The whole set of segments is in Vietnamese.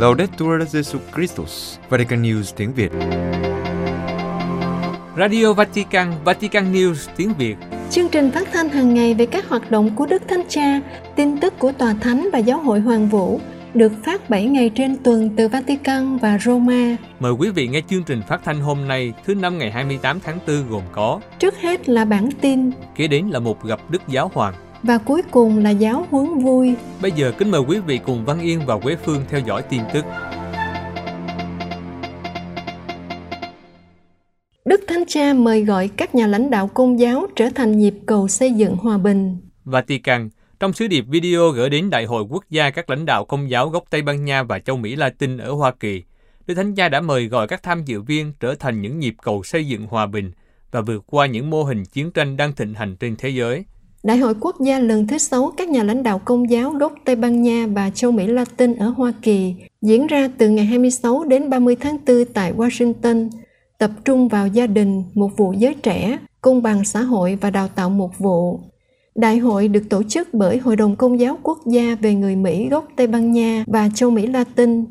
Laudetur Jesu Christus, Vatican News tiếng Việt. Radio Vatican, Vatican News tiếng Việt. Chương trình phát thanh hàng ngày về các hoạt động của Đức Thánh Cha, tin tức của Tòa Thánh và Giáo hội Hoàng Vũ được phát 7 ngày trên tuần từ Vatican và Roma. Mời quý vị nghe chương trình phát thanh hôm nay, thứ năm ngày 28 tháng 4 gồm có Trước hết là bản tin Kế đến là một gặp Đức Giáo Hoàng và cuối cùng là giáo huấn vui. Bây giờ kính mời quý vị cùng Văn Yên và Quế Phương theo dõi tin tức. Đức Thánh Cha mời gọi các nhà lãnh đạo công giáo trở thành nhịp cầu xây dựng hòa bình. Vatican, trong sứ điệp video gửi đến Đại hội Quốc gia các lãnh đạo công giáo gốc Tây Ban Nha và châu Mỹ Latin ở Hoa Kỳ, Đức Thánh Cha đã mời gọi các tham dự viên trở thành những nhịp cầu xây dựng hòa bình và vượt qua những mô hình chiến tranh đang thịnh hành trên thế giới. Đại hội quốc gia lần thứ sáu các nhà lãnh đạo công giáo gốc Tây Ban Nha và châu Mỹ Latin ở Hoa Kỳ diễn ra từ ngày 26 đến 30 tháng 4 tại Washington, tập trung vào gia đình, một vụ giới trẻ, công bằng xã hội và đào tạo một vụ. Đại hội được tổ chức bởi Hội đồng Công giáo Quốc gia về người Mỹ gốc Tây Ban Nha và châu Mỹ Latin,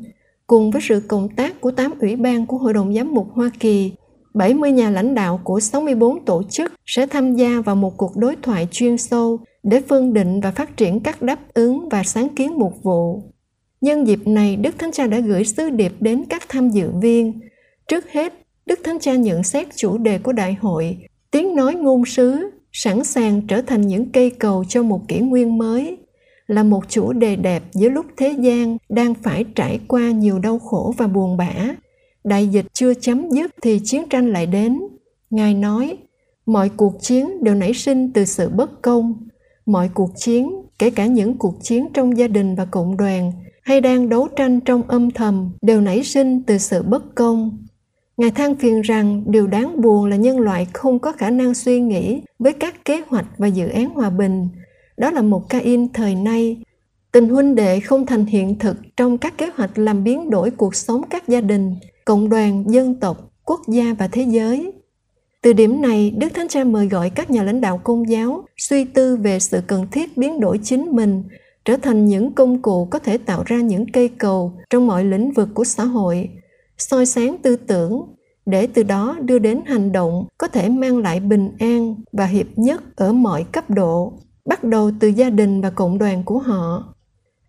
cùng với sự cộng tác của 8 ủy ban của Hội đồng Giám mục Hoa Kỳ 70 nhà lãnh đạo của 64 tổ chức sẽ tham gia vào một cuộc đối thoại chuyên sâu để phân định và phát triển các đáp ứng và sáng kiến mục vụ. Nhân dịp này, Đức Thánh Cha đã gửi sứ điệp đến các tham dự viên. Trước hết, Đức Thánh Cha nhận xét chủ đề của đại hội, tiếng nói ngôn sứ, sẵn sàng trở thành những cây cầu cho một kỷ nguyên mới, là một chủ đề đẹp giữa lúc thế gian đang phải trải qua nhiều đau khổ và buồn bã, đại dịch chưa chấm dứt thì chiến tranh lại đến. Ngài nói, mọi cuộc chiến đều nảy sinh từ sự bất công. Mọi cuộc chiến, kể cả những cuộc chiến trong gia đình và cộng đoàn, hay đang đấu tranh trong âm thầm, đều nảy sinh từ sự bất công. Ngài than phiền rằng điều đáng buồn là nhân loại không có khả năng suy nghĩ với các kế hoạch và dự án hòa bình. Đó là một ca in thời nay. Tình huynh đệ không thành hiện thực trong các kế hoạch làm biến đổi cuộc sống các gia đình cộng đoàn, dân tộc, quốc gia và thế giới. Từ điểm này, Đức Thánh Cha mời gọi các nhà lãnh đạo công giáo suy tư về sự cần thiết biến đổi chính mình trở thành những công cụ có thể tạo ra những cây cầu trong mọi lĩnh vực của xã hội, soi sáng tư tưởng, để từ đó đưa đến hành động có thể mang lại bình an và hiệp nhất ở mọi cấp độ, bắt đầu từ gia đình và cộng đoàn của họ.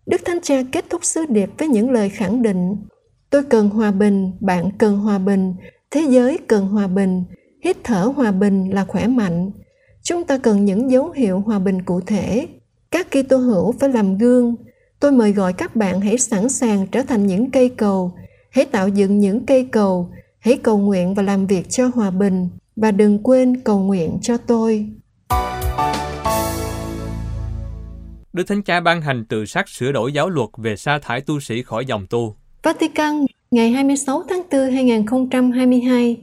Đức Thánh Cha kết thúc sứ điệp với những lời khẳng định tôi cần hòa bình, bạn cần hòa bình. Thế giới cần hòa bình. Hít thở hòa bình là khỏe mạnh. Chúng ta cần những dấu hiệu hòa bình cụ thể. Các Kitô hữu phải làm gương. Tôi mời gọi các bạn hãy sẵn sàng trở thành những cây cầu. Hãy tạo dựng những cây cầu. Hãy cầu nguyện và làm việc cho hòa bình. Và đừng quên cầu nguyện cho tôi. Đức Thánh Cha ban hành tự sắc sửa đổi giáo luật về sa thải tu sĩ khỏi dòng tu. Vatican ngày 26 tháng 4 2022,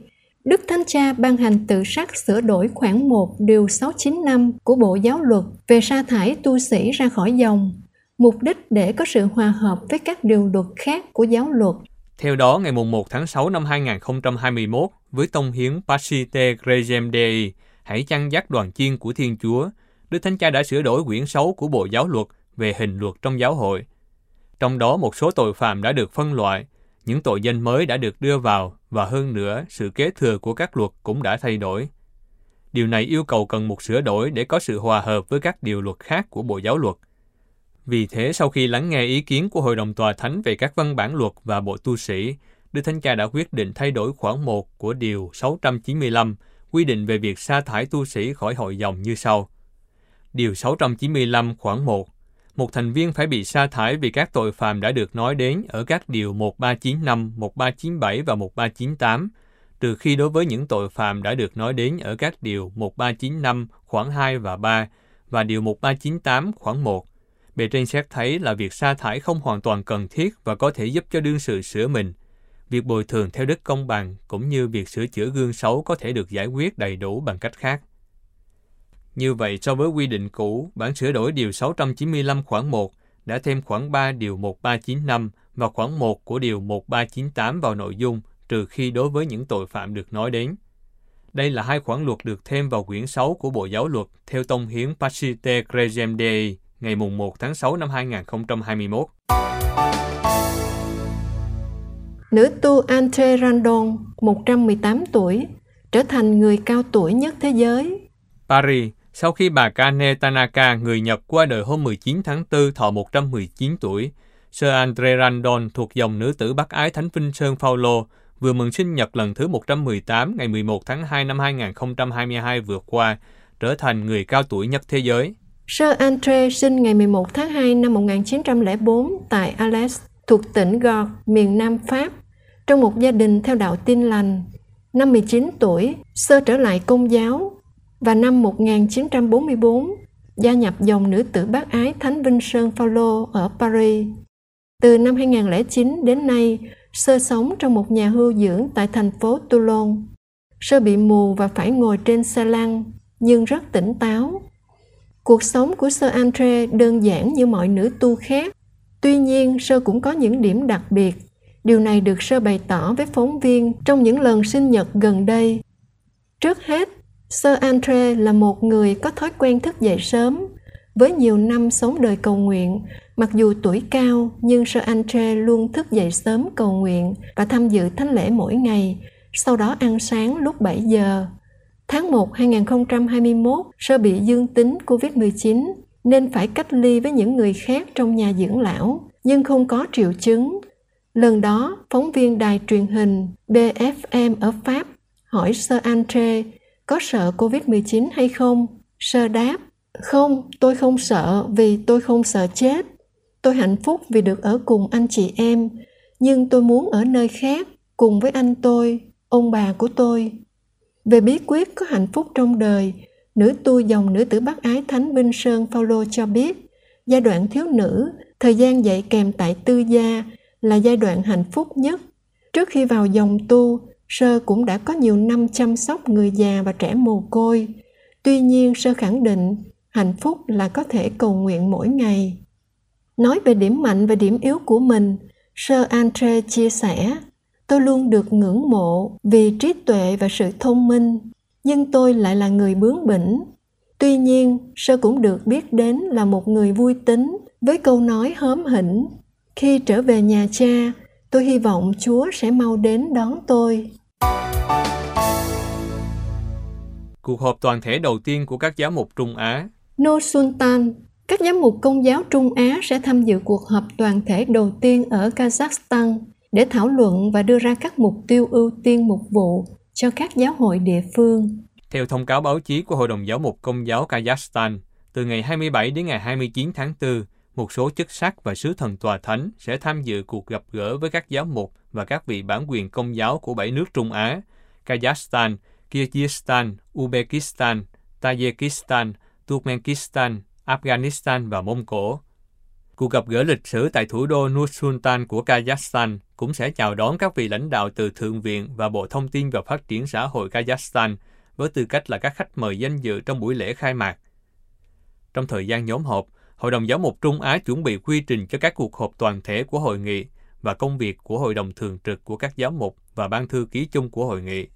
Đức Thánh Cha ban hành tự sắc sửa đổi khoảng 1 điều 695 của Bộ Giáo luật về sa thải tu sĩ ra khỏi dòng, mục đích để có sự hòa hợp với các điều luật khác của giáo luật. Theo đó, ngày 1 tháng 6 năm 2021, với tông hiến Pasite Gregem Dei, hãy chăn dắt đoàn chiên của Thiên Chúa, Đức Thánh Cha đã sửa đổi quyển 6 của Bộ Giáo luật về hình luật trong giáo hội. Trong đó một số tội phạm đã được phân loại, những tội danh mới đã được đưa vào và hơn nữa, sự kế thừa của các luật cũng đã thay đổi. Điều này yêu cầu cần một sửa đổi để có sự hòa hợp với các điều luật khác của Bộ Giáo luật. Vì thế, sau khi lắng nghe ý kiến của Hội đồng Tòa Thánh về các văn bản luật và Bộ Tu sĩ, Đức Thánh Cha đã quyết định thay đổi khoản 1 của Điều 695, quy định về việc sa thải tu sĩ khỏi hội dòng như sau. Điều 695 khoản 1 một thành viên phải bị sa thải vì các tội phạm đã được nói đến ở các điều 1395, 1397 và 1398, trừ khi đối với những tội phạm đã được nói đến ở các điều 1395 khoảng 2 và 3 và điều 1398 khoảng 1. Bề trên xét thấy là việc sa thải không hoàn toàn cần thiết và có thể giúp cho đương sự sửa mình. Việc bồi thường theo đức công bằng cũng như việc sửa chữa gương xấu có thể được giải quyết đầy đủ bằng cách khác. Như vậy, so với quy định cũ, bản sửa đổi Điều 695 khoản 1 đã thêm khoản 3 Điều 1395 và khoản 1 của Điều 1398 vào nội dung, trừ khi đối với những tội phạm được nói đến. Đây là hai khoản luật được thêm vào quyển 6 của Bộ Giáo luật theo tông hiến Pacite Gregem Dei ngày 1 tháng 6 năm 2021. Nữ tu Ante Randon, 118 tuổi, trở thành người cao tuổi nhất thế giới. Paris, sau khi bà Kane Tanaka, người Nhật qua đời hôm 19 tháng 4 thọ 119 tuổi, Sir Andre Randon thuộc dòng nữ tử bác ái Thánh Vinh Sơn Paulo vừa mừng sinh nhật lần thứ 118 ngày 11 tháng 2 năm 2022 vừa qua, trở thành người cao tuổi nhất thế giới. Sir Andre sinh ngày 11 tháng 2 năm 1904 tại Alès, thuộc tỉnh Gorg, miền Nam Pháp, trong một gia đình theo đạo tin lành. Năm 19 tuổi, Sơ trở lại công giáo và năm 1944 gia nhập dòng nữ tử bác ái Thánh Vinh Sơn Phaolô ở Paris. Từ năm 2009 đến nay, Sơ sống trong một nhà hưu dưỡng tại thành phố Toulon. Sơ bị mù và phải ngồi trên xe lăn, nhưng rất tỉnh táo. Cuộc sống của Sơ Andre đơn giản như mọi nữ tu khác. Tuy nhiên, Sơ cũng có những điểm đặc biệt. Điều này được Sơ bày tỏ với phóng viên trong những lần sinh nhật gần đây. Trước hết, Sơ Andre là một người có thói quen thức dậy sớm. Với nhiều năm sống đời cầu nguyện, mặc dù tuổi cao nhưng Sơ Andre luôn thức dậy sớm cầu nguyện và tham dự thánh lễ mỗi ngày, sau đó ăn sáng lúc 7 giờ. Tháng 1 2021, Sơ bị dương tính COVID-19 nên phải cách ly với những người khác trong nhà dưỡng lão, nhưng không có triệu chứng. Lần đó, phóng viên đài truyền hình BFM ở Pháp hỏi Sơ Andre có sợ Covid-19 hay không? Sơ đáp, không, tôi không sợ vì tôi không sợ chết. Tôi hạnh phúc vì được ở cùng anh chị em, nhưng tôi muốn ở nơi khác cùng với anh tôi, ông bà của tôi. Về bí quyết có hạnh phúc trong đời, nữ tu dòng nữ tử bác ái Thánh Vinh Sơn Phaolô cho biết, giai đoạn thiếu nữ, thời gian dạy kèm tại tư gia là giai đoạn hạnh phúc nhất. Trước khi vào dòng tu, Sơ cũng đã có nhiều năm chăm sóc người già và trẻ mồ côi. Tuy nhiên, Sơ khẳng định hạnh phúc là có thể cầu nguyện mỗi ngày. Nói về điểm mạnh và điểm yếu của mình, Sơ Andre chia sẻ, tôi luôn được ngưỡng mộ vì trí tuệ và sự thông minh, nhưng tôi lại là người bướng bỉnh. Tuy nhiên, Sơ cũng được biết đến là một người vui tính với câu nói hớm hỉnh. Khi trở về nhà cha, tôi hy vọng Chúa sẽ mau đến đón tôi. Cuộc họp toàn thể đầu tiên của các giáo mục Trung Á No Sultan, các giám mục công giáo Trung Á sẽ tham dự cuộc họp toàn thể đầu tiên ở Kazakhstan để thảo luận và đưa ra các mục tiêu ưu tiên mục vụ cho các giáo hội địa phương. Theo thông cáo báo chí của Hội đồng Giáo mục Công giáo Kazakhstan, từ ngày 27 đến ngày 29 tháng 4, một số chức sắc và sứ thần tòa thánh sẽ tham dự cuộc gặp gỡ với các giáo mục và các vị bản quyền công giáo của bảy nước Trung Á, Kazakhstan, Kyrgyzstan, Uzbekistan, Tajikistan, Turkmenistan, Afghanistan và Mông Cổ. Cuộc gặp gỡ lịch sử tại thủ đô Nur-Sultan của Kazakhstan cũng sẽ chào đón các vị lãnh đạo từ Thượng viện và Bộ Thông tin và Phát triển xã hội Kazakhstan với tư cách là các khách mời danh dự trong buổi lễ khai mạc. Trong thời gian nhóm họp, Hội đồng Giáo mục Trung Á chuẩn bị quy trình cho các cuộc họp toàn thể của hội nghị và công việc của Hội đồng Thường trực của các giáo mục và Ban thư ký chung của hội nghị.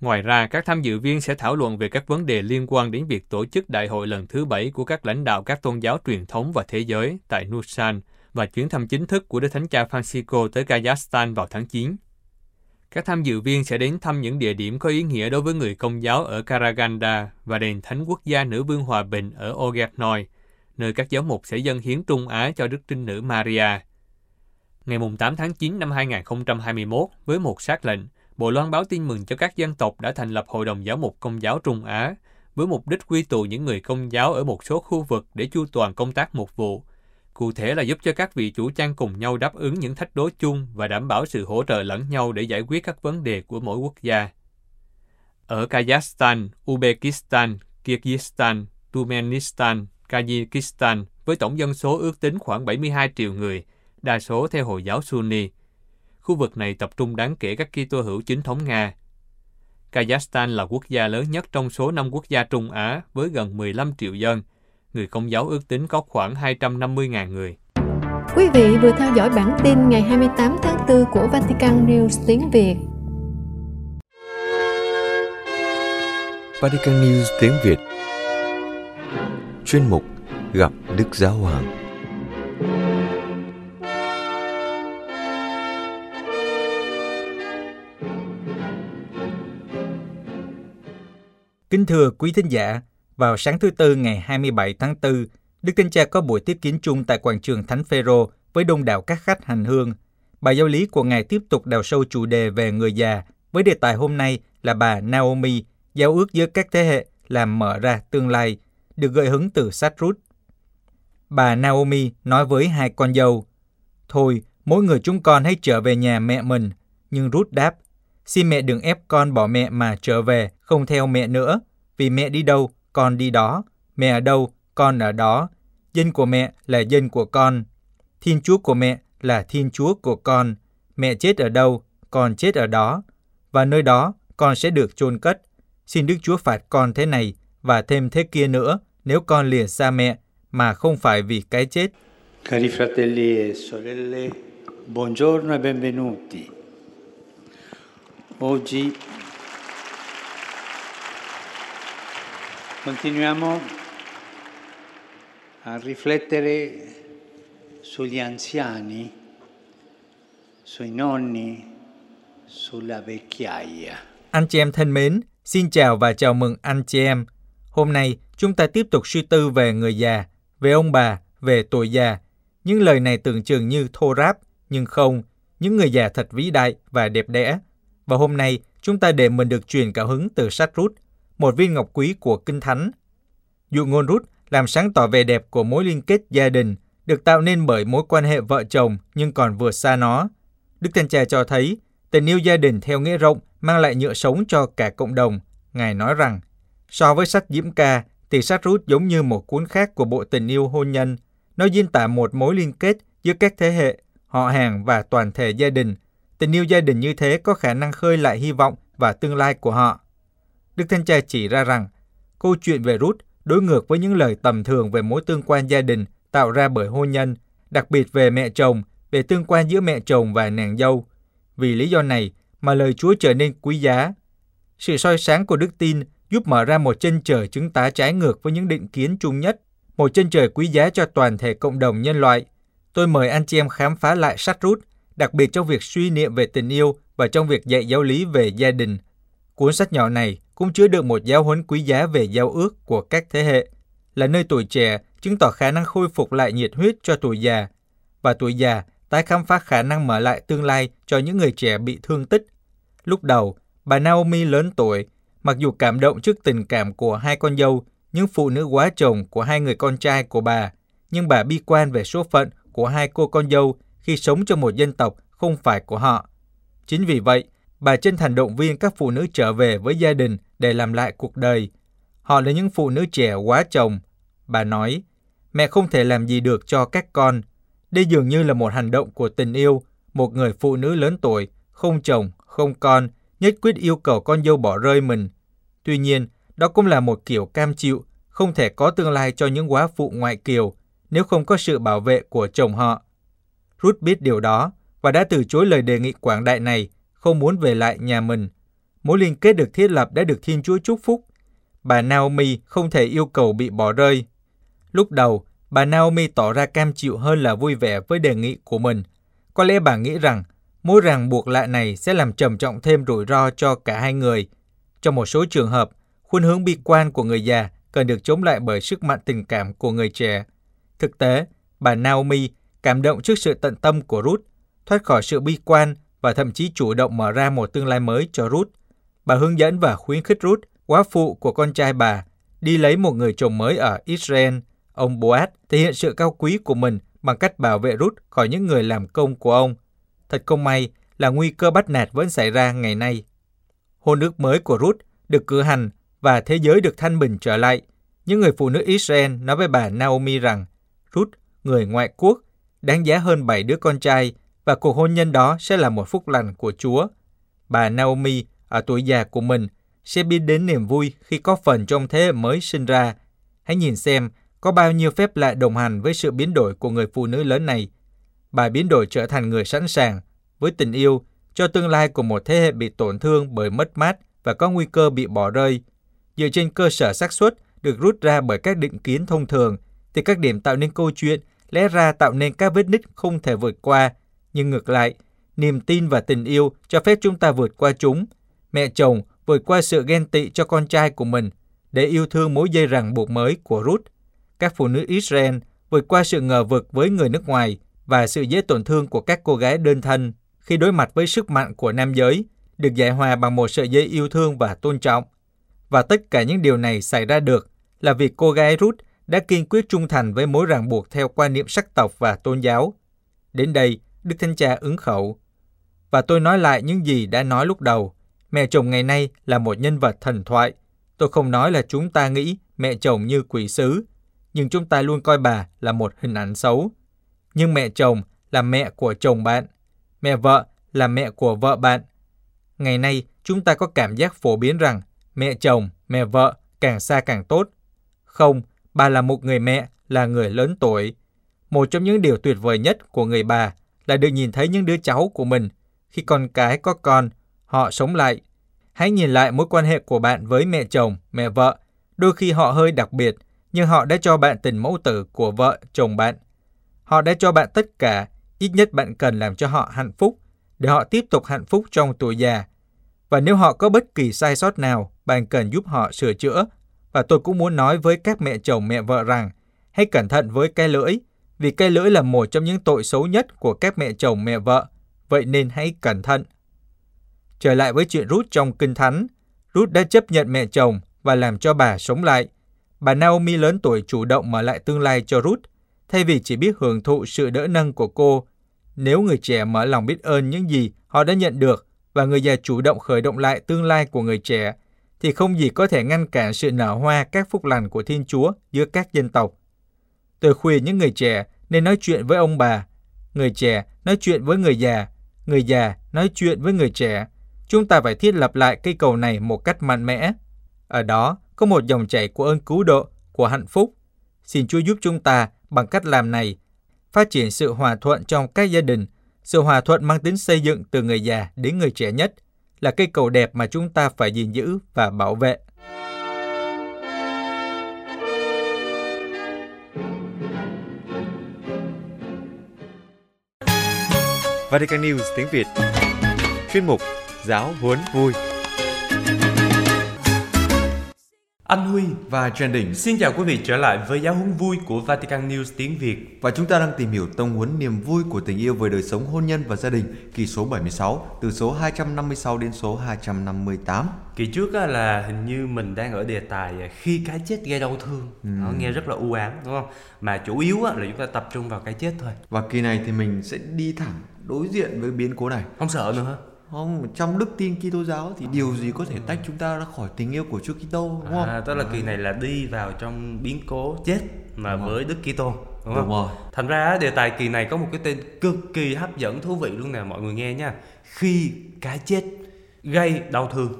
Ngoài ra, các tham dự viên sẽ thảo luận về các vấn đề liên quan đến việc tổ chức đại hội lần thứ bảy của các lãnh đạo các tôn giáo truyền thống và thế giới tại Nusan và chuyến thăm chính thức của Đức Thánh Cha Francisco tới Kazakhstan vào tháng 9. Các tham dự viên sẽ đến thăm những địa điểm có ý nghĩa đối với người công giáo ở Karaganda và đền Thánh Quốc gia Nữ Vương Hòa Bình ở Ogernoi, nơi các giáo mục sẽ dâng hiến Trung Á cho Đức Trinh Nữ Maria. Ngày 8 tháng 9 năm 2021, với một xác lệnh, Bộ Loan báo tin mừng cho các dân tộc đã thành lập Hội đồng Giáo mục Công giáo Trung Á với mục đích quy tụ những người công giáo ở một số khu vực để chu toàn công tác mục vụ. Cụ thể là giúp cho các vị chủ trang cùng nhau đáp ứng những thách đố chung và đảm bảo sự hỗ trợ lẫn nhau để giải quyết các vấn đề của mỗi quốc gia. Ở Kazakhstan, Uzbekistan, Kyrgyzstan, Turkmenistan, Kyrgyzstan với tổng dân số ước tính khoảng 72 triệu người, đa số theo Hồi giáo Sunni, Khu vực này tập trung đáng kể các Kitô hữu chính thống Nga. Kazakhstan là quốc gia lớn nhất trong số 5 quốc gia Trung Á với gần 15 triệu dân. Người công giáo ước tính có khoảng 250.000 người. Quý vị vừa theo dõi bản tin ngày 28 tháng 4 của Vatican News tiếng Việt. Vatican News tiếng Việt chuyên mục Gặp Đức Giáo Hoàng. Kính thưa quý thính giả, vào sáng thứ Tư ngày 27 tháng 4, Đức Thánh Cha có buổi tiếp kiến chung tại quảng trường Thánh Phêrô với đông đảo các khách hành hương. Bài giáo lý của Ngài tiếp tục đào sâu chủ đề về người già, với đề tài hôm nay là bà Naomi, giao ước giữa các thế hệ làm mở ra tương lai – được gợi hứng từ sách Ruth. Bà Naomi nói với hai con dâu, Thôi, mỗi người chúng con hãy trở về nhà mẹ mình. Nhưng Ruth đáp, xin mẹ đừng ép con bỏ mẹ mà trở về, không theo mẹ nữa. Vì mẹ đi đâu, con đi đó. Mẹ ở đâu, con ở đó. Dân của mẹ là dân của con. Thiên chúa của mẹ là thiên chúa của con. Mẹ chết ở đâu, con chết ở đó. Và nơi đó, con sẽ được chôn cất. Xin Đức Chúa phạt con thế này và thêm thế kia nữa nếu con lìa xa mẹ mà không phải vì cái chết. Cari fratelli e sorelle, buongiorno e benvenuti. Oggi continuiamo a riflettere sugli anziani, sui nonni, sulla vecchiaia. Anh chị em thân mến, xin chào và chào mừng anh chị em. Hôm nay chúng ta tiếp tục suy tư về người già, về ông bà, về tuổi già. Những lời này tưởng chừng như thô ráp, nhưng không, những người già thật vĩ đại và đẹp đẽ. Và hôm nay chúng ta để mình được truyền cảm hứng từ sách rút, một viên ngọc quý của Kinh Thánh. Dụ ngôn rút làm sáng tỏ vẻ đẹp của mối liên kết gia đình, được tạo nên bởi mối quan hệ vợ chồng nhưng còn vượt xa nó. Đức Thánh Cha cho thấy, tình yêu gia đình theo nghĩa rộng mang lại nhựa sống cho cả cộng đồng. Ngài nói rằng, so với sách Diễm Ca, thì sách rút giống như một cuốn khác của bộ tình yêu hôn nhân. Nó diễn tả một mối liên kết giữa các thế hệ, họ hàng và toàn thể gia đình. Tình yêu gia đình như thế có khả năng khơi lại hy vọng và tương lai của họ. Đức thanh Cha chỉ ra rằng, câu chuyện về Ruth đối ngược với những lời tầm thường về mối tương quan gia đình tạo ra bởi hôn nhân, đặc biệt về mẹ chồng, về tương quan giữa mẹ chồng và nàng dâu. Vì lý do này mà lời Chúa trở nên quý giá. Sự soi sáng của đức tin giúp mở ra một chân trời chứng tá trái ngược với những định kiến chung nhất, một chân trời quý giá cho toàn thể cộng đồng nhân loại. Tôi mời anh chị em khám phá lại sách rút, đặc biệt trong việc suy niệm về tình yêu và trong việc dạy giáo lý về gia đình. Cuốn sách nhỏ này cũng chứa được một giáo huấn quý giá về giao ước của các thế hệ, là nơi tuổi trẻ chứng tỏ khả năng khôi phục lại nhiệt huyết cho tuổi già, và tuổi già tái khám phá khả năng mở lại tương lai cho những người trẻ bị thương tích. Lúc đầu, bà Naomi lớn tuổi, mặc dù cảm động trước tình cảm của hai con dâu, những phụ nữ quá chồng của hai người con trai của bà, nhưng bà bi quan về số phận của hai cô con dâu khi sống trong một dân tộc không phải của họ. Chính vì vậy, bà chân thành động viên các phụ nữ trở về với gia đình để làm lại cuộc đời. Họ là những phụ nữ trẻ quá chồng. Bà nói, mẹ không thể làm gì được cho các con. Đây dường như là một hành động của tình yêu, một người phụ nữ lớn tuổi, không chồng, không con, nhất quyết yêu cầu con dâu bỏ rơi mình. Tuy nhiên, đó cũng là một kiểu cam chịu, không thể có tương lai cho những quá phụ ngoại kiều nếu không có sự bảo vệ của chồng họ. Ruth biết điều đó và đã từ chối lời đề nghị quảng đại này, không muốn về lại nhà mình. Mối liên kết được thiết lập đã được Thiên Chúa chúc phúc. Bà Naomi không thể yêu cầu bị bỏ rơi. Lúc đầu, bà Naomi tỏ ra cam chịu hơn là vui vẻ với đề nghị của mình. Có lẽ bà nghĩ rằng mối ràng buộc lại này sẽ làm trầm trọng thêm rủi ro cho cả hai người. Trong một số trường hợp, khuynh hướng bi quan của người già cần được chống lại bởi sức mạnh tình cảm của người trẻ. Thực tế, bà Naomi cảm động trước sự tận tâm của Ruth, thoát khỏi sự bi quan và thậm chí chủ động mở ra một tương lai mới cho Ruth. Bà hướng dẫn và khuyến khích Ruth, quá phụ của con trai bà, đi lấy một người chồng mới ở Israel. Ông Boaz thể hiện sự cao quý của mình bằng cách bảo vệ Ruth khỏi những người làm công của ông. Thật không may là nguy cơ bắt nạt vẫn xảy ra ngày nay. Hôn ước mới của Ruth được cử hành và thế giới được thanh bình trở lại. Những người phụ nữ Israel nói với bà Naomi rằng Ruth, người ngoại quốc, đáng giá hơn bảy đứa con trai và cuộc hôn nhân đó sẽ là một phúc lành của Chúa. Bà Naomi ở tuổi già của mình sẽ biết đến niềm vui khi có phần trong thế hệ mới sinh ra. Hãy nhìn xem có bao nhiêu phép lạ đồng hành với sự biến đổi của người phụ nữ lớn này. Bà biến đổi trở thành người sẵn sàng với tình yêu cho tương lai của một thế hệ bị tổn thương bởi mất mát và có nguy cơ bị bỏ rơi. Dựa trên cơ sở xác suất được rút ra bởi các định kiến thông thường, thì các điểm tạo nên câu chuyện lẽ ra tạo nên các vết nứt không thể vượt qua. Nhưng ngược lại, niềm tin và tình yêu cho phép chúng ta vượt qua chúng. Mẹ chồng vượt qua sự ghen tị cho con trai của mình, để yêu thương mối dây ràng buộc mới của Ruth. Các phụ nữ Israel vượt qua sự ngờ vực với người nước ngoài và sự dễ tổn thương của các cô gái đơn thân khi đối mặt với sức mạnh của nam giới, được giải hòa bằng một sợi dây yêu thương và tôn trọng. Và tất cả những điều này xảy ra được là vì cô gái Ruth đã kiên quyết trung thành với mối ràng buộc theo quan niệm sắc tộc và tôn giáo. Đến đây, Đức Thánh Cha ứng khẩu. Và tôi nói lại những gì đã nói lúc đầu. Mẹ chồng ngày nay là một nhân vật thần thoại. Tôi không nói là chúng ta nghĩ mẹ chồng như quỷ sứ, nhưng chúng ta luôn coi bà là một hình ảnh xấu. Nhưng mẹ chồng là mẹ của chồng bạn, mẹ vợ là mẹ của vợ bạn. Ngày nay, chúng ta có cảm giác phổ biến rằng mẹ chồng, mẹ vợ càng xa càng tốt. Không, bà là một người mẹ, là người lớn tuổi. Một trong những điều tuyệt vời nhất của người bà là được nhìn thấy những đứa cháu của mình. Khi con cái có con, họ sống lại. Hãy nhìn lại mối quan hệ của bạn với mẹ chồng, mẹ vợ. Đôi khi họ hơi đặc biệt, nhưng họ đã cho bạn tình mẫu tử của vợ, chồng bạn. Họ đã cho bạn tất cả, ít nhất bạn cần làm cho họ hạnh phúc, để họ tiếp tục hạnh phúc trong tuổi già. Và nếu họ có bất kỳ sai sót nào, bạn cần giúp họ sửa chữa. Và tôi cũng muốn nói với các mẹ chồng mẹ vợ rằng, hãy cẩn thận với cái lưỡi, vì cái lưỡi là một trong những tội xấu nhất của các mẹ chồng mẹ vợ, vậy nên hãy cẩn thận. Trở lại với chuyện Ruth trong Kinh Thánh, Ruth đã chấp nhận mẹ chồng và làm cho bà sống lại. Bà Naomi lớn tuổi chủ động mở lại tương lai cho Ruth, thay vì chỉ biết hưởng thụ sự đỡ nâng của cô. Nếu người trẻ mở lòng biết ơn những gì họ đã nhận được và người già chủ động khởi động lại tương lai của người trẻ, thì không gì có thể ngăn cản sự nở hoa các phúc lành của Thiên Chúa giữa các dân tộc. Tôi khuyên những người trẻ nên nói chuyện với ông bà, người trẻ nói chuyện với người già, người già nói chuyện với người trẻ. Chúng ta phải thiết lập lại cây cầu này một cách mạnh mẽ. Ở đó có một dòng chảy của ơn cứu độ, của hạnh phúc. Xin Chúa giúp chúng ta bằng cách làm này, phát triển sự hòa thuận trong các gia đình, sự hòa thuận mang tính xây dựng từ người già đến người trẻ nhất, là cây cầu đẹp mà chúng ta phải gìn giữ và bảo vệ. Vatican News tiếng Việt Chuyên mục Giáo huấn vui Anh Huy và Trần Đình xin chào quý vị trở lại với giáo huấn vui của Vatican News tiếng Việt. Và chúng ta đang tìm hiểu tông huấn niềm vui của tình yêu với đời sống hôn nhân và gia đình kỳ số 76 từ số 256 đến số 258. Kỳ trước là hình như mình đang ở đề tài à, khi cái chết gây đau thương. Ừ. Nó nghe rất là u ám đúng không? Mà chủ yếu là chúng ta tập trung vào cái chết thôi. Và kỳ này thì mình sẽ đi thẳng đối diện với biến cố này. Không sợ nữa hả? Không, trong đức tin Kitô giáo thì điều gì có thể tách chúng ta ra khỏi tình yêu của Chúa Kitô đúng không? À, tức là kỳ này là đi vào trong biến cố chết mà đúng với Đức Kitô đúng không? Đúng rồi. Thành ra đề tài kỳ này có một cái tên cực kỳ hấp dẫn thú vị luôn nè mọi người nghe nha. Khi cái chết gây đau thương.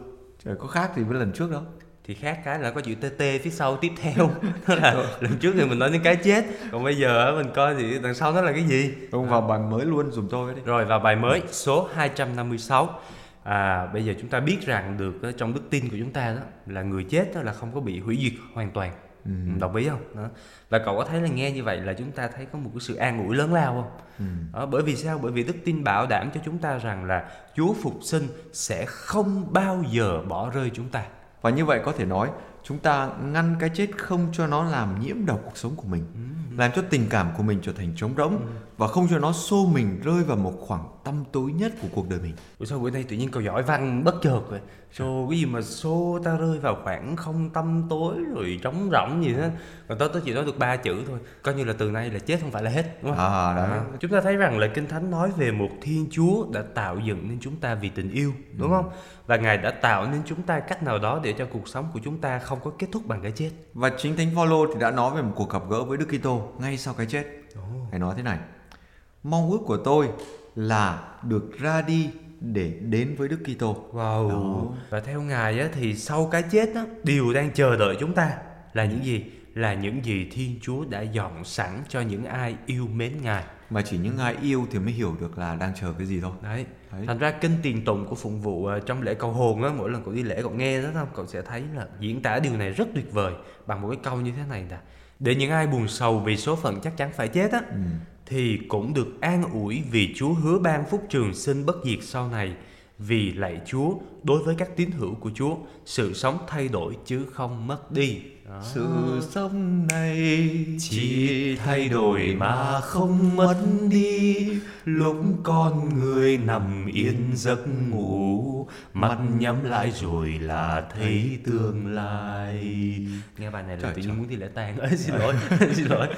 Trời có khác gì với lần trước đâu thì khác cái là có chữ tt phía sau tiếp theo. Đó là lần trước thì mình nói những cái chết còn bây giờ mình coi thì đằng sau nó là cái gì? Không vào bài mới luôn dùng tôi đi. Rồi vào bài mới số 256 à bây giờ chúng ta biết rằng được trong đức tin của chúng ta đó là người chết đó là không có bị hủy diệt hoàn toàn. Ừ. đồng ý không? Đó. và cậu có thấy là nghe như vậy là chúng ta thấy có một cái sự an ủi lớn lao không? Ừ. đó, bởi vì sao? Bởi vì đức tin bảo đảm cho chúng ta rằng là chúa phục sinh sẽ không bao giờ bỏ rơi chúng ta và như vậy có thể nói chúng ta ngăn cái chết không cho nó làm nhiễm độc cuộc sống của mình ừ. làm cho tình cảm của mình trở thành trống rỗng ừ. Và không cho nó xô mình rơi vào một khoảng tăm tối nhất của cuộc đời mình Ủa sao bữa nay tự nhiên cậu giỏi văn bất chợt rồi Xô cái gì mà xô ta rơi vào khoảng không tâm tối rồi trống rỗng gì đó Còn tớ tớ chỉ nói được ba chữ thôi Coi như là từ nay là chết không phải là hết đúng không? À, đấy. À, chúng ta thấy rằng là Kinh Thánh nói về một Thiên Chúa đã tạo dựng nên chúng ta vì tình yêu đúng ừ. không? Và Ngài đã tạo nên chúng ta cách nào đó để cho cuộc sống của chúng ta không có kết thúc bằng cái chết Và chính Thánh Phaolô thì đã nói về một cuộc gặp gỡ với Đức Kitô ngay sau cái chết. Ngài nói thế này Mong ước của tôi là được ra đi để đến với Đức Kitô. Wow. Đó. Và theo ngài á, thì sau cái chết á, điều đang chờ đợi chúng ta là những gì? Là những gì Thiên Chúa đã dọn sẵn cho những ai yêu mến ngài. Mà chỉ những ai yêu thì mới hiểu được là đang chờ cái gì thôi. Đấy. Đấy. Thành ra kinh tiền tụng của phụng vụ ờ, trong lễ cầu hồn á, mỗi lần cậu đi lễ cậu nghe đó không, cậu sẽ thấy là diễn tả điều này rất tuyệt vời bằng một cái câu như thế này nè. Để những ai buồn sầu vì số phận chắc chắn phải chết á, ừ thì cũng được an ủi vì Chúa hứa ban phúc trường sinh bất diệt sau này Vì lạy Chúa, đối với các tín hữu của Chúa, sự sống thay đổi chứ không mất đi. Đó. Sự sống này chỉ thay đổi mà không mất đi Lúc con người nằm yên giấc ngủ Mắt nhắm lại rồi là thấy tương lai Nghe bài này là Trời tự nhiên muốn đi lễ tang. Ê, xin lỗi, xin lỗi.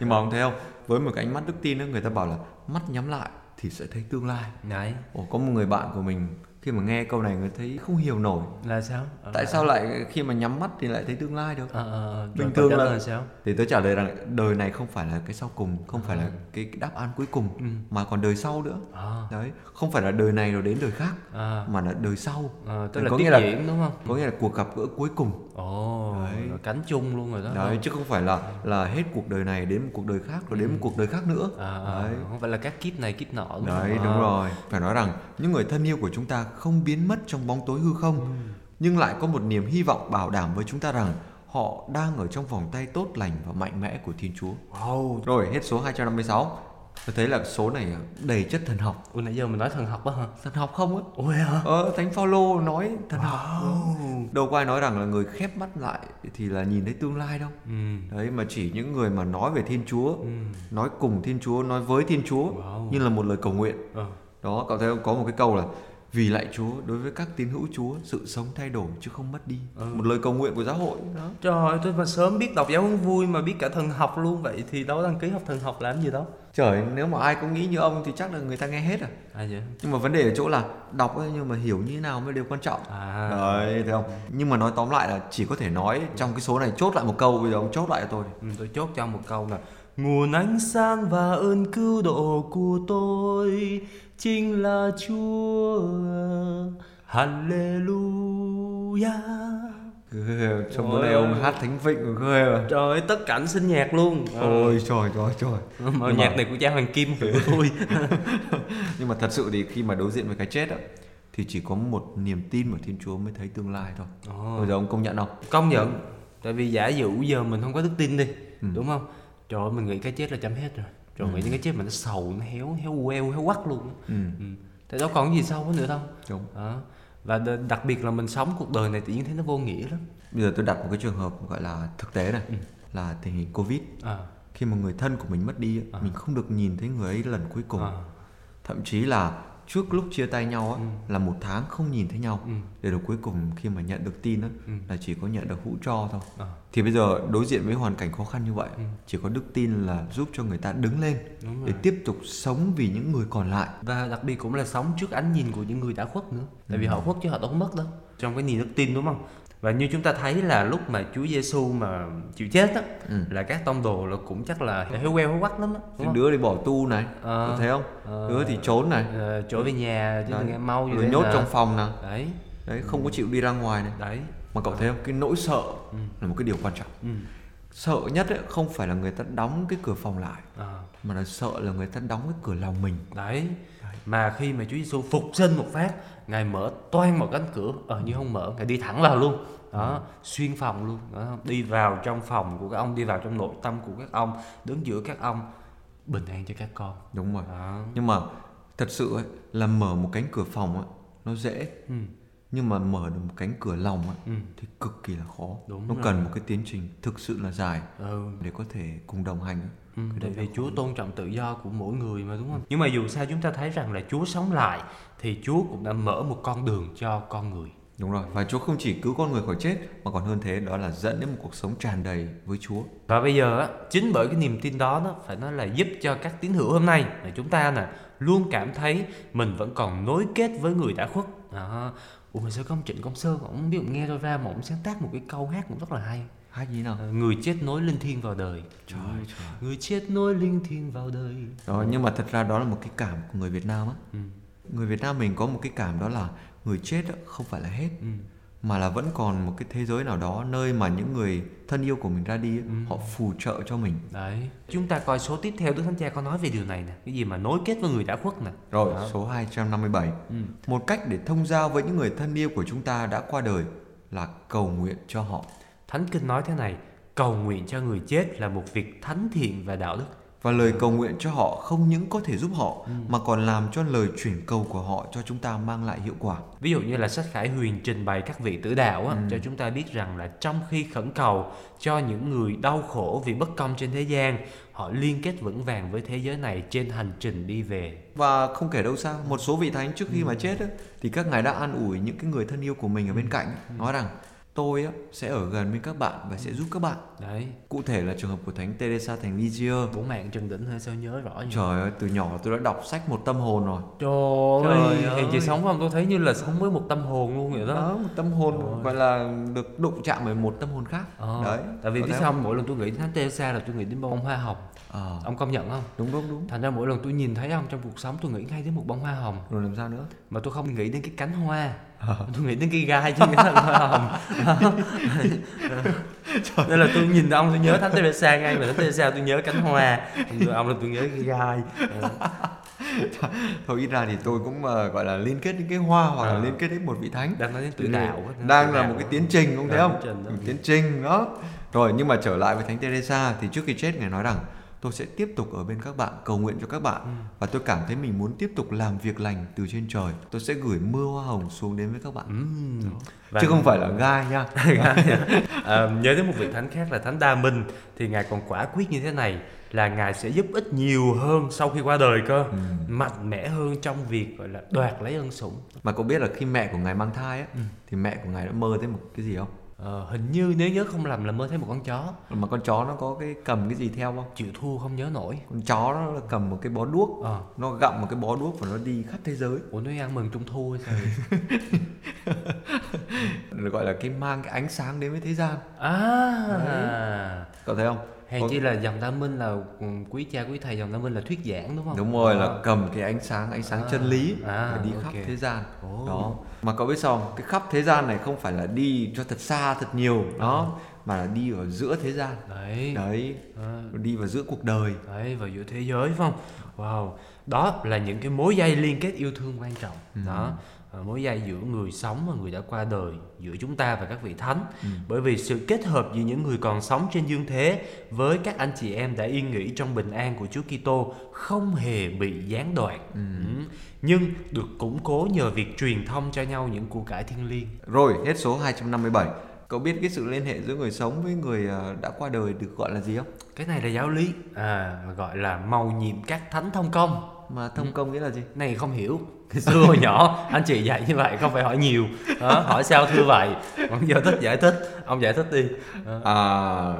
Nhưng mà ông thấy không, với một cái ánh mắt đức tin đó, người ta bảo là mắt nhắm lại thì sẽ thấy tương lai. Đấy, Ồ, có một người bạn của mình khi mà nghe câu này người thấy không hiểu nổi. Là sao? Ờ, Tại sao lại khi mà nhắm mắt thì lại thấy tương lai được? Ờ, Bình thường là- lời sao? Thì tôi trả lời rằng đời này không phải là cái sau cùng Không phải là cái, đáp án cuối cùng Mà còn đời sau nữa. À, Đấy, không phải là đời này rồi đến đời khác à, Mà là đời sau. À, tức Có là nghĩa tiếp là- diễn đúng không? Có nghĩa là cuộc gặp gỡ cuối cùng Ồ, Đấy. rồi cánh chung luôn rồi đó. Đấy, chứ không phải là là hết cuộc đời này đến một cuộc đời khác Rồi đến một cuộc đời khác nữa À, à, Đấy. không phải là các kiếp này kiếp nọ đúng Đấy không? đúng À. rồi Phải nói rằng những người thân yêu của chúng ta không biến mất trong bóng tối hư không Nhưng lại có một niềm hy vọng bảo đảm với chúng ta rằng Họ đang ở trong vòng tay tốt lành và mạnh mẽ của Thiên Chúa Wow. Rồi hết số 256 Tôi thấy là số này đầy chất thần học Ủa nãy giờ mình nói thần học á hả? Thần học không á Ôi hả? Ờ, Thánh Phaolô nói thần học Đâu có ai nói rằng là người khép mắt lại thì là nhìn thấy tương lai đâu Ừ. Đấy mà chỉ những người mà nói về Thiên Chúa Ừ. Nói cùng Thiên Chúa, nói với Thiên Chúa Wow. Như là một lời cầu nguyện Ờ. Đó, cậu thấy không? Có một cái câu là Vì lại Chúa, đối với các tín hữu Chúa Sự sống thay đổi chứ không mất đi Ừ. Một lời cầu nguyện của giáo hội đó Trời ơi, tôi mà sớm biết đọc giáo huấn vui mà biết cả thần học luôn vậy thì đâu đăng ký học thần học làm gì đâu. Trời, nếu mà ai cũng nghĩ như ông thì chắc là người ta nghe hết à À vậy? Nhưng mà vấn đề ở chỗ là đọc ấy, nhưng mà hiểu như thế nào mới điều quan trọng À. Đấy, thấy không? Nhưng mà nói tóm lại là chỉ có thể nói trong cái số này chốt lại một câu Bây giờ ông chốt lại cho tôi Ừ, tôi chốt cho một câu là Nguồn ánh sáng và ơn cứu độ của tôi chính là Chúa. Hallelujah. Trong bữa nay ông hát thánh vịnh rồi ghê mà Trời ơi, tất cảnh sinh nhạc luôn. Ôi trời trời trời Mà Nhưng mà- nhạc này của cha Hoàng Kim của tôi. Nhưng mà thật sự thì khi mà đối diện với cái chết á Thì chỉ có một niềm tin vào Thiên Chúa mới thấy tương lai thôi Ồ. Bây giờ ông công nhận không? Công nhận. Tại vì giả dụ giờ mình không có đức tin đi, Ừ. đúng không? Trời ơi, mình nghĩ cái chết là chấm hết rồi. Rồi nghĩ đến cái chết mà nó sầu, nó héo, héo queo, héo quắc luôn. Ừ, Ừ. Thì đâu còn gì sâu nữa đâu. đúng Đó. Và đặc biệt là mình sống cuộc đời này tự nhiên thấy nó vô nghĩa lắm. Bây giờ tôi đặt một cái trường hợp gọi là thực tế này Là tình hình Covid À. Khi mà người thân của mình mất đi á, Mình không được nhìn thấy người ấy lần cuối cùng À. Thậm chí là trước lúc chia tay nhau á, là một tháng không nhìn thấy nhau Ừ. để rồi cuối cùng khi mà nhận được tin á, Ừ. là chỉ có nhận được hũ cho thôi À. thì bây giờ đối diện với hoàn cảnh khó khăn như vậy Ừ. chỉ có đức tin là giúp cho người ta đứng lên để tiếp tục sống vì những người còn lại Và đặc biệt cũng là sống trước ánh nhìn của những người đã khuất nữa. Tại vì họ khuất chứ họ đâu có mất đâu. Trong cái niềm đức tin đúng không? Và như chúng ta thấy là lúc mà Chúa Giêsu mà chịu chết á Ừ. là các tông đồ là cũng chắc là héo queo héo quắc lắm á. đứa đi bỏ tu này có thấy không Ờ. đứa thì trốn này Ờ, trở về nhà chứ Đấy. mau rồi nhốt nè. trong phòng nè Đấy, đấy không có chịu đi ra ngoài này đấy. mà cậu thấy không cái nỗi sợ Ừ. là một cái điều quan trọng Ừ. sợ nhất ấy, không phải là người ta đóng cái cửa phòng lại À. mà là sợ là người ta đóng cái cửa lòng mình Đấy. Mà khi mà Chúa Giêsu phục sinh một phát, Ngài mở toan một cánh cửa, ờ như không mở, Ngài đi thẳng vào luôn. Đó, xuyên phòng luôn, đó, đi vào trong phòng của các ông, đi vào trong nội tâm của các ông, đứng giữa các ông, bình an cho các con. đúng rồi Đó. nhưng mà thật sự ấy, là mở một cánh cửa phòng ấy, nó dễ Ừ. nhưng mà mở được một cánh cửa lòng ấy, Ừ. thì cực kỳ là khó Đúng nó rồi. cần một cái tiến trình thực sự là dài Ừ. để có thể cùng đồng hành ấy. Ừ, tại vì Chúa tôn trọng tự do của mỗi người mà đúng không? Nhưng mà dù sao chúng ta thấy rằng là Chúa sống lại thì Chúa cũng đã mở một con đường cho con người. đúng rồi và Chúa không chỉ cứu con người khỏi chết mà còn hơn thế đó là dẫn đến một cuộc sống tràn đầy với Chúa Và bây giờ á, chính bởi cái niềm tin đó đó phải nói là giúp cho các tín hữu hôm nay là chúng ta nè luôn cảm thấy mình vẫn còn nối kết với người đã khuất. Đó. Ủa mà sao có ông Trịnh Công Sơn ông không biết ông nghe tôi ra mà ông sáng tác một cái câu hát cũng rất là hay. Hai gì nào Ờ, Người chết nối linh thiêng vào đời. trời trời Người chết nối linh thiêng vào đời. đó nhưng mà thật ra đó là một cái cảm của người Việt Nam á Ừ. người Việt Nam mình có một cái cảm đó là người chết không phải là hết Ừ. mà là vẫn còn một cái thế giới nào đó nơi mà những người thân yêu của mình ra đi Ừ. họ phù trợ cho mình Đấy. Chúng ta coi số tiếp theo Đức Thánh Cha có nói về điều này nè. Cái gì mà nối kết với người đã khuất nè. rồi Đó. số 257 Ừ. một cách để thông giao với những người thân yêu của chúng ta đã qua đời là cầu nguyện cho họ Thánh Kinh nói thế này, cầu nguyện cho người chết là một việc thánh thiện và đạo đức. và lời cầu nguyện cho họ không những có thể giúp họ mà còn làm cho lời chuyển cầu của họ cho chúng ta mang lại hiệu quả. Ví dụ như là sách Khải Huyền trình bày các vị tử đạo á, cho chúng ta biết rằng là trong khi khẩn cầu cho những người đau khổ vì bất công trên thế gian, họ liên kết vững vàng với thế giới này trên hành trình đi về. Và không kể đâu xa, một số vị thánh trước khi mà chết thì các ngài đã an ủi những cái người thân yêu của mình ở bên cạnh nói rằng tôi á, sẽ ở gần bên các bạn và sẽ giúp các bạn. Đấy, Cụ thể là trường hợp của thánh Teresa thành Lisieux. bố mạng Trần Đỉnh hơi sao nhớ rõ như Trời ơi, từ nhỏ tôi đã đọc sách một tâm hồn rồi. Trời, Trời ơi, hiện chị ơi. sống không? Tôi thấy như là sống với một tâm hồn luôn vậy đó. Đó, một tâm hồn gọi là được đụng chạm với một tâm hồn khác. Ờ, Đấy. Tại vì biết sao mỗi lần tôi nghĩ đến Thánh Teresa là tôi nghĩ đến bông hoa hồng. Ờ, Ông công nhận không? đúng đúng đúng. Thành ra mỗi lần tôi nhìn thấy ông trong cuộc sống tôi nghĩ ngay đến một bông hoa hồng Rồi làm sao nữa? mà tôi không nghĩ đến cái cánh hoa. Tôi nghĩ đến cái gai chứ cái hoa hồng. Nên là tôi nhìn ông tôi nhớ Thánh Teresa ngay mà Thánh Teresa tôi nhớ cánh hoa. Còn ông là tôi nhớ cái gai. Thôi ít ra thì tôi cũng ờ, gọi là liên kết đến cái hoa hoặc là Ờ. liên kết đến một vị thánh. Đang nói đến tự đạo. đang là một cái tiến trình không thấy không? tiến trình đó. Rồi nhưng mà trở lại với thánh Teresa thì trước khi chết ngài nói rằng tôi sẽ tiếp tục ở bên các bạn cầu nguyện cho các bạn Ừ. và tôi cảm thấy mình muốn tiếp tục làm việc lành từ trên trời. Tôi sẽ gửi mưa hoa hồng xuống đến với các bạn. Ừm. Và- Chứ không phải là gai nha. à, nhớ đến một vị thánh khác là thánh Đa Minh thì ngài còn quả quyết như thế này là ngài sẽ giúp ích nhiều hơn sau khi qua đời cơ Ừ. mạnh mẽ hơn trong việc gọi là đoạt lấy ân sủng Mà có biết là khi mẹ của ngài mang thai á Ừ. thì mẹ của ngài đã mơ thấy một cái gì không? Ờ, hình như nếu nhớ không lầm là mơ thấy một con chó. Mà con chó nó có cái cầm cái gì theo không? chịu thua không nhớ nổi. Con chó nó là cầm một cái bó đuốc. Ờ. Nó gặm một cái bó đuốc và nó đi khắp thế giới. Ủa nó ăn mừng trung thu hay sao gọi là cái mang cái ánh sáng đến với thế gian. À. Cậu thấy không hèn chi là dòng Đa Minh là ừ, quý cha quý thầy dòng Đa Minh là thuyết giảng đúng không đúng rồi là Ờ. cầm cái ánh sáng ánh sáng À. chân lý À, và đi ok. khắp thế gian Ồ. đó mà cậu biết sao không? cái khắp thế gian này không phải là đi cho thật xa thật nhiều đó mà là đi ở giữa thế gian đấy đấy À. đi vào giữa cuộc đời Đấy, vào giữa thế giới phải không? Wow, đó là những cái mối dây liên kết yêu thương quan trọng. Đó, ờ, mối dây giữa người sống và người đã qua đời, giữa chúng ta và các vị thánh. Bởi vì sự kết hợp giữa những người còn sống trên dương thế với các anh chị em đã yên nghỉ trong bình an của Chúa Kitô không hề bị gián đoạn. Ừ. Nhưng được củng cố nhờ việc truyền thông cho nhau những của cải thiên liêng. rồi hết số 257 cậu biết cái sự liên hệ giữa người sống với người ờ, đã qua đời được gọi là gì không Cái này là giáo lý, à, gọi là màu nhiệm các thánh thông công. Mà thông công nghĩa là gì? Này không hiểu. Xưa hồi nhỏ anh chị dạy như vậy không phải hỏi nhiều. Đó, hỏi sao thưa vậy? Còn giờ thích giải thích. Ông giải thích đi. À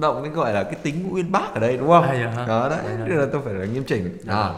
động cái gọi là cái tính uyên bác ở đây đúng không? À, dạ đó đấy. Dạ, là tôi phải là nghiêm chỉnh. Dạ. À,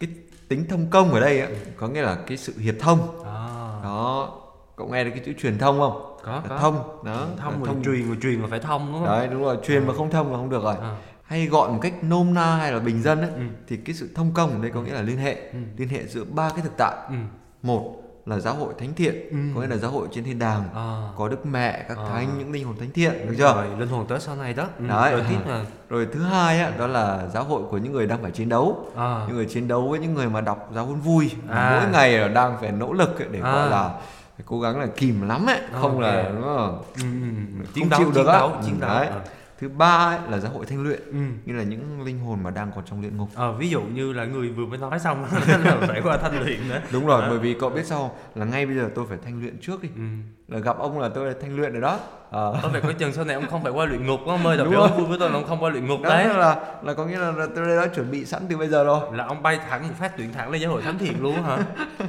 cái tính thông công ở đây á, có nghĩa là cái sự hiệp thông. À, đó cậu nghe được cái chữ truyền thông không? Có Là có. thông đó. Thông là thông. truyền truyền mà phải thông đúng không? Đấy đúng rồi. Truyền mà không thông là không được rồi. À. hay gọi một cách nôm na hay là bình dân ấy, Ừ. thì cái sự thông công ở đây có nghĩa là liên hệ Ừ. liên hệ giữa ba cái thực tại ừ. một là giáo hội thánh thiện Ừ. có nghĩa là giáo hội trên thiên đàng à. có đức mẹ các À. thánh những linh hồn thánh thiện được chưa rồi linh hồn tới sau này đó ừ. Đấy. rồi tiếp là rồi thứ hai á, đó là giáo hội của những người đang phải chiến đấu à. những người chiến đấu với những người mà đọc giáo huấn vui À. mỗi ngày là đang phải nỗ lực để À. gọi là phải cố gắng là kìm lắm ấy không Ok. là nó ừ. ừ. không chịu được chiến đấu Ừ, chiến đấu đấy. à. Thứ ba ấy, là giáo hội thanh luyện ừ. như là những linh hồn mà đang còn trong luyện ngục Ờ, ví dụ như là người vừa mới nói xong là phải qua thanh luyện nữa đúng rồi À. bởi vì cậu biết sao là ngay bây giờ tôi phải thanh luyện trước đi ừ. Là gặp ông là tôi thanh luyện rồi đó Ờ. Có phải có chừng sau này ông không phải qua luyện ngục ông ơi, đọc rồi. ông vui với tôi là ông không qua luyện ngục đó đấy. là là có nghĩa là, là tôi đã chuẩn bị sẵn từ bây giờ rồi Là ông bay thẳng một phát tuyển thẳng lên giáo hội thánh thiện luôn hả?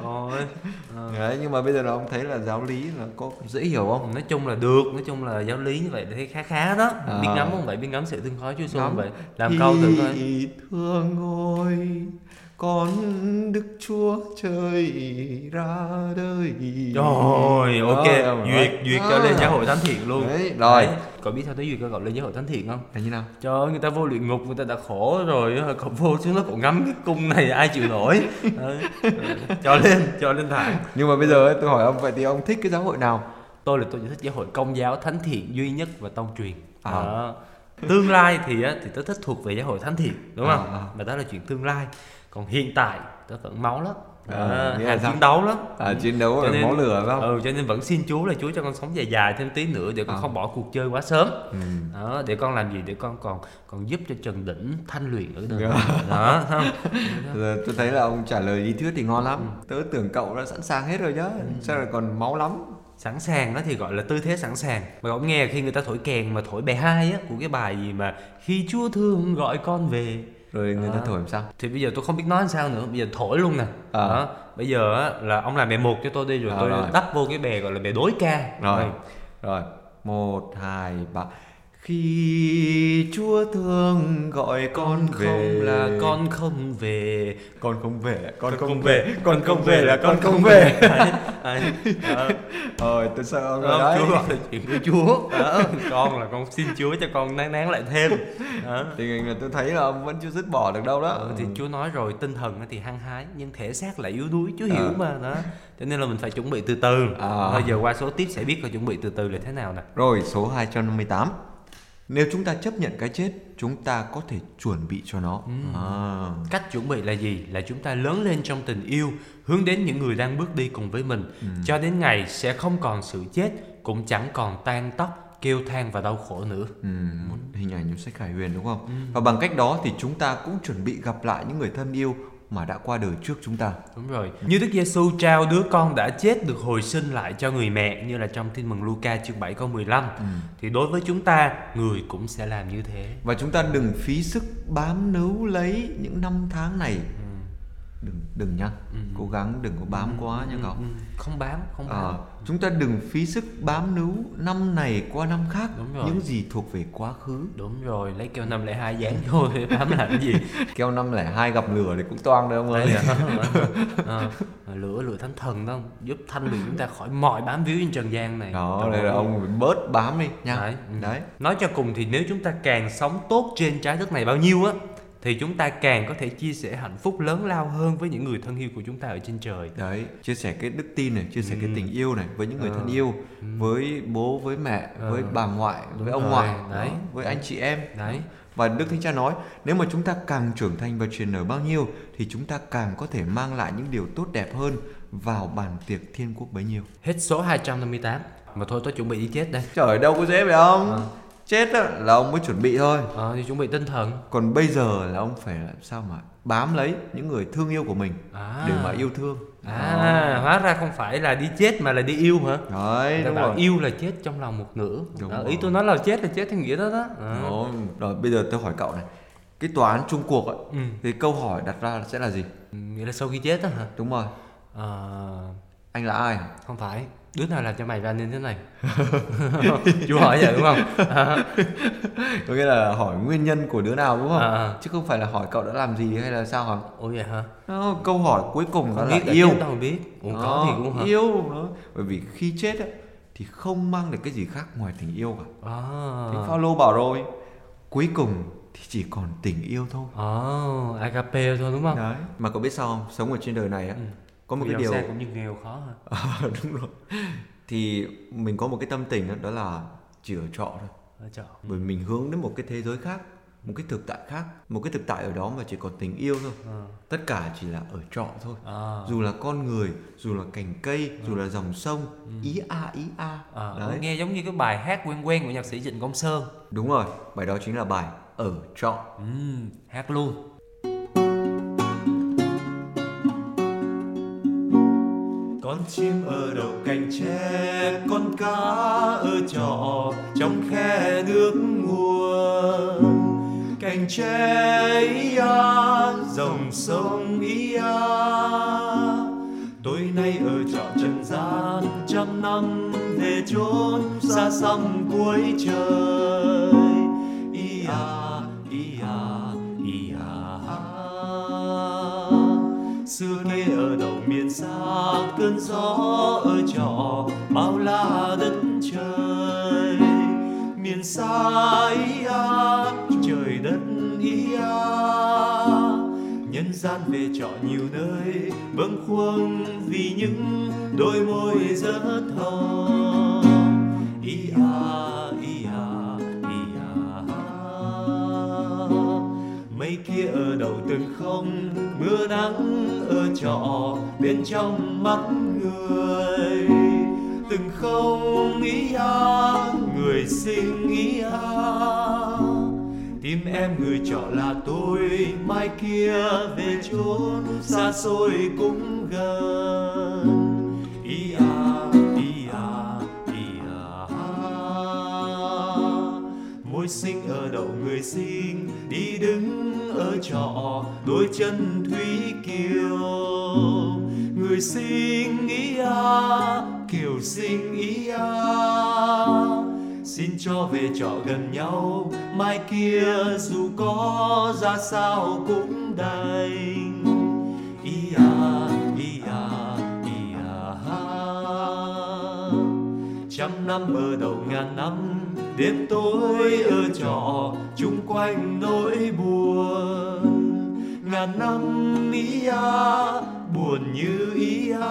Ôi. ờ. đấy nhưng mà bây giờ là ông thấy là giáo lý là có dễ hiểu không Nói chung là được, nói chung là giáo lý như vậy thấy khá khá đó. À. Biết ngắm không vậy, biết ngắm sự thương khói Chúa không Ngắm. vậy? Làm câu coi. Thì thương ngôi con Đức Chúa Trời ra đời. Rồi, ok, Đó, duyệt đấy. duyệt cho lên giáo hội thánh thiện luôn. Đấy, rồi. Cậu biết sao tới duyệt cho cậu lên giáo hội thánh thiện không? Là như nào? Ơi, người ta vô luyện ngục người ta đã khổ rồi cậu vô xuống nó cậu ngắm cái cung này ai chịu nổi. Đấy. cho lên, cho lên thẳng. Nhưng mà bây giờ ấy, tôi hỏi ông vậy thì ông thích cái giáo hội nào? tôi là tôi chỉ thích giáo hội công giáo thánh thiện duy nhất và tông truyền À. Đó. tương lai thì á, thì tôi thích thuộc về giáo hội thánh thiện đúng không À, à. mà đó là chuyện tương lai còn hiện tại tôi vẫn máu lắm à, sao? chiến đấu lắm À, chiến đấu Cho nên- máu lửa phải không? ừ cho nên vẫn xin Chúa là Chúa cho con sống dài dài thêm tí nữa để con À. không bỏ cuộc chơi quá sớm Ừ. đó để con làm gì để con còn còn giúp cho Trần Đỉnh thanh luyện ở đời Dạ. đó không Giờ tôi thấy là ông trả lời lý thuyết thì ngon lắm. Tớ tưởng cậu đã sẵn sàng hết rồi chứ. Sao lại còn máu lắm? sẵn sàng đó thì gọi là tư thế sẵn sàng mà cậu nghe khi người ta thổi kèn mà thổi bài hai á của cái bài gì mà khi Chúa thương gọi con về Rồi người ta À. thổi làm sao? thì bây giờ tôi không biết nói làm sao nữa bây giờ thổi luôn nè À. đó bây giờ á, là ông làm bài một cho tôi đi rồi À, tôi rồi. đắp vô cái bè gọi là bè đối ca Rồi. Rồi. Một, hai, ba. Khi Chúa thương gọi con con về. không là con không về. Con không về con Con không không về về, con không về là con không về. rồi tôi sợ ông rồi đấy. Chúa là chuyện của Chúa. Đó, con là con xin Chúa cho con nán nán lại thêm. Đó. tình hình là tôi thấy là ông vẫn chưa dứt bỏ được đâu đó. Ừ, thì Chúa nói rồi tinh thần thì hăng hái nhưng thể xác lại yếu đuối Chúa hiểu Ờ. mà đó. Cho nên là mình phải chuẩn bị từ từ. À. thôi giờ qua số tiếp sẽ biết là chuẩn bị từ từ là thế nào nè. Rồi số 258 nếu chúng ta chấp nhận cái chết chúng ta có thể chuẩn bị cho nó. À. cách chuẩn bị là gì? Là chúng ta lớn lên trong tình yêu hướng đến những người đang bước đi cùng với mình. Cho đến ngày sẽ không còn sự chết cũng chẳng còn tan tóc kêu than và đau khổ nữa. Ừ, một hình ảnh trong sách Khải Huyền đúng không? Và bằng cách đó thì chúng ta cũng chuẩn bị gặp lại những người thân yêu mà đã qua đời trước chúng ta. Đúng rồi. Như Đức Giêsu trao đứa con đã chết được hồi sinh lại cho người mẹ như là trong Tin mừng Luca chương 7 câu 15 thì đối với chúng ta người cũng sẽ làm như thế. Và chúng ta đừng phí sức bám níu lấy những năm tháng này. Đừng đừng nhá. Cố gắng đừng có bám quá nha cậu. Ừ, không bám, không bám. Ờ, chúng ta đừng phí sức bám níu năm này qua năm khác Đúng rồi. những gì thuộc về quá khứ. Đúng rồi, lấy keo 502 dán vô bám làm cái gì? Keo năm lẻ hai gặp lửa thì cũng toang đấy ông ơi. Ờ, lửa lửa thánh thần đó giúp thanh luyện chúng ta khỏi mọi bám víu trên trần gian này. Đó, đây là ông phải bớt bám đi nha. Đấy, ừ. Đấy. Nói cho cùng thì nếu chúng ta càng sống tốt trên trái đất này bao nhiêu á thì chúng ta càng có thể chia sẻ hạnh phúc lớn lao hơn với những người thân yêu của chúng ta ở trên trời. Đấy, chia sẻ cái đức tin này, chia sẻ cái Ừ. tình yêu này với những người Ờ. thân yêu, với bố, với mẹ, Ờ. với bà ngoại, Đúng với ông rồi, ngoại, đấy. đó, với anh chị em. Đấy. Và Đức Thánh Cha nói, nếu mà chúng ta càng trưởng thành và truyền nở bao nhiêu thì chúng ta càng có thể mang lại những điều tốt đẹp hơn vào bàn tiệc thiên quốc bấy nhiêu. Hết số 258 Mà thôi tôi chuẩn bị đi chết đây Trời đâu có dễ vậy ông. Ờ. Chết á, là ông mới chuẩn bị thôi. Ờ thì chuẩn bị tinh thần Còn bây giờ là ông phải làm sao mà bám lấy những người thương yêu của mình À. để mà yêu thương. À hóa ra không phải là đi chết mà là đi yêu hả Đấy, đúng bảo rồi. yêu là chết trong lòng một nửa Đúng Đó, rồi. Ý tôi nói là chết là chết theo nghĩa đó đó à. Đó, rồi bây giờ tôi hỏi cậu này cái tòa án chung cuộc ấy, Ừ. thì câu hỏi đặt ra sẽ là gì Ừ, Nghĩa là sau khi chết đó hả đúng rồi Ờ, anh là ai Không phải Đứa nào làm cho mày ra nên thế này? Chú hỏi vậy đúng không? À, có nghĩa là hỏi nguyên nhân của đứa nào đúng không? À. chứ không phải là hỏi cậu đã làm gì hay là sao hả? Ủa vậy hả? Đó, câu hỏi cuối cùng đó là yêu. mà biết. Ủa có thì cũng hả? yêu đó. bởi vì khi chết ấy, thì không mang được cái gì khác ngoài tình yêu cả. À. Thánh Phaolô bảo rồi cuối cùng thì chỉ còn tình yêu thôi. Ồ, agape thôi đúng không? đấy mà cậu biết sao không? Sống ở trên đời này á Ừ. có một cái điều cũng như nghèo khó hả? Ờ, đúng rồi thì mình có một cái tâm tình đó, đó là chỉ ở trọ thôi Ở chợ. bởi mình hướng đến một cái thế giới khác một cái thực tại khác một cái thực tại ở đó mà chỉ còn tình yêu thôi Ờ. tất cả chỉ là ở trọ thôi À. dù là con người dù là cành cây dù là dòng sông ý a ý a À, đấy nghe giống như cái bài hát quen quen của nhạc sĩ Trịnh Công Sơn. đúng rồi bài đó chính là bài ở trọ Ừm, hát luôn. Con chim ở đầu cành tre, con cá ở trọ trong khe nước nguồn. Cành tre ý a, dòng sông ý a. Tối nay ở trọ trần gian, trăm năm về chốn xa xăm cuối trời. Ý a ý a ý a. Xưa nay ở đầu xa cơn gió ở trọ, bao la đất trời. Miền xa ý a trời đất ý a nhân gian về trọ nhiều nơi, bâng khuâng vì những đôi môi rất thơ ý a kia ở đầu từng không, mưa nắng ở trọ, bên trong mắt người. Từng không ý a người sinh ý a tim em người trọ là tôi, mai kia về chốn, xa xôi cũng gần. Ý a môi sinh ở đầu người sinh, đi đứng ở trọ, đôi chân thúy kiều. Người sinh ý a, kiều sinh ý a. Xin cho về trọ gần nhau, mai kia dù có ra sao cũng đành. Ý à ý à ý à trăm năm ở đầu ngàn năm đêm tối ở trọ, chung quanh nỗi buồn. Ngàn năm ý a, buồn như ý a.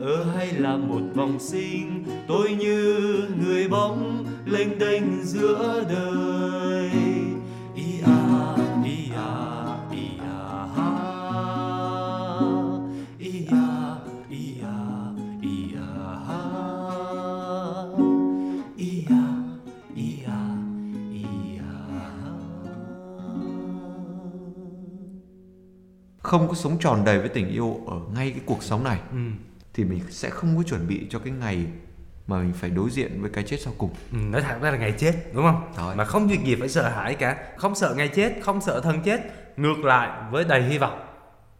Ở hay là một vòng sinh, tôi như người bóng lênh đênh giữa đời. Không có sống tròn đầy với tình yêu ở ngay cái cuộc sống này ừ. thì mình sẽ không có chuẩn bị cho cái ngày mà mình phải đối diện với cái chết sau cùng. Ừ, nói thẳng ra là ngày chết đúng không? Rồi. mà không việc gì phải sợ hãi cả. Không sợ ngày chết không sợ thân chết ngược lại với đầy hy vọng.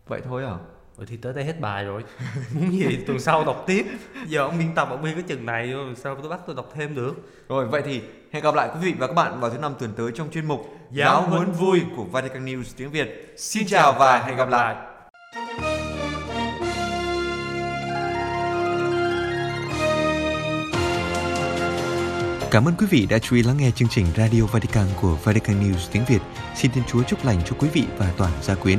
Vậy thôi à Rồi thì tới đây hết bài rồi. Muốn gì tuần sau đọc tiếp. Giờ ông biên tập ông biên cái chừng này rồi Sao tôi bắt tôi đọc thêm được? Rồi vậy thì hẹn gặp lại quý vị và các bạn vào thứ năm tuần tới trong chuyên mục Giáo huấn huấn vui của Vatican News tiếng Việt. Xin chào và hẹn gặp lại. Cảm ơn quý vị đã chú ý lắng nghe chương trình Radio Vatican của Vatican News tiếng Việt. Xin Thiên Chúa chúc lành cho quý vị và toàn gia quyến.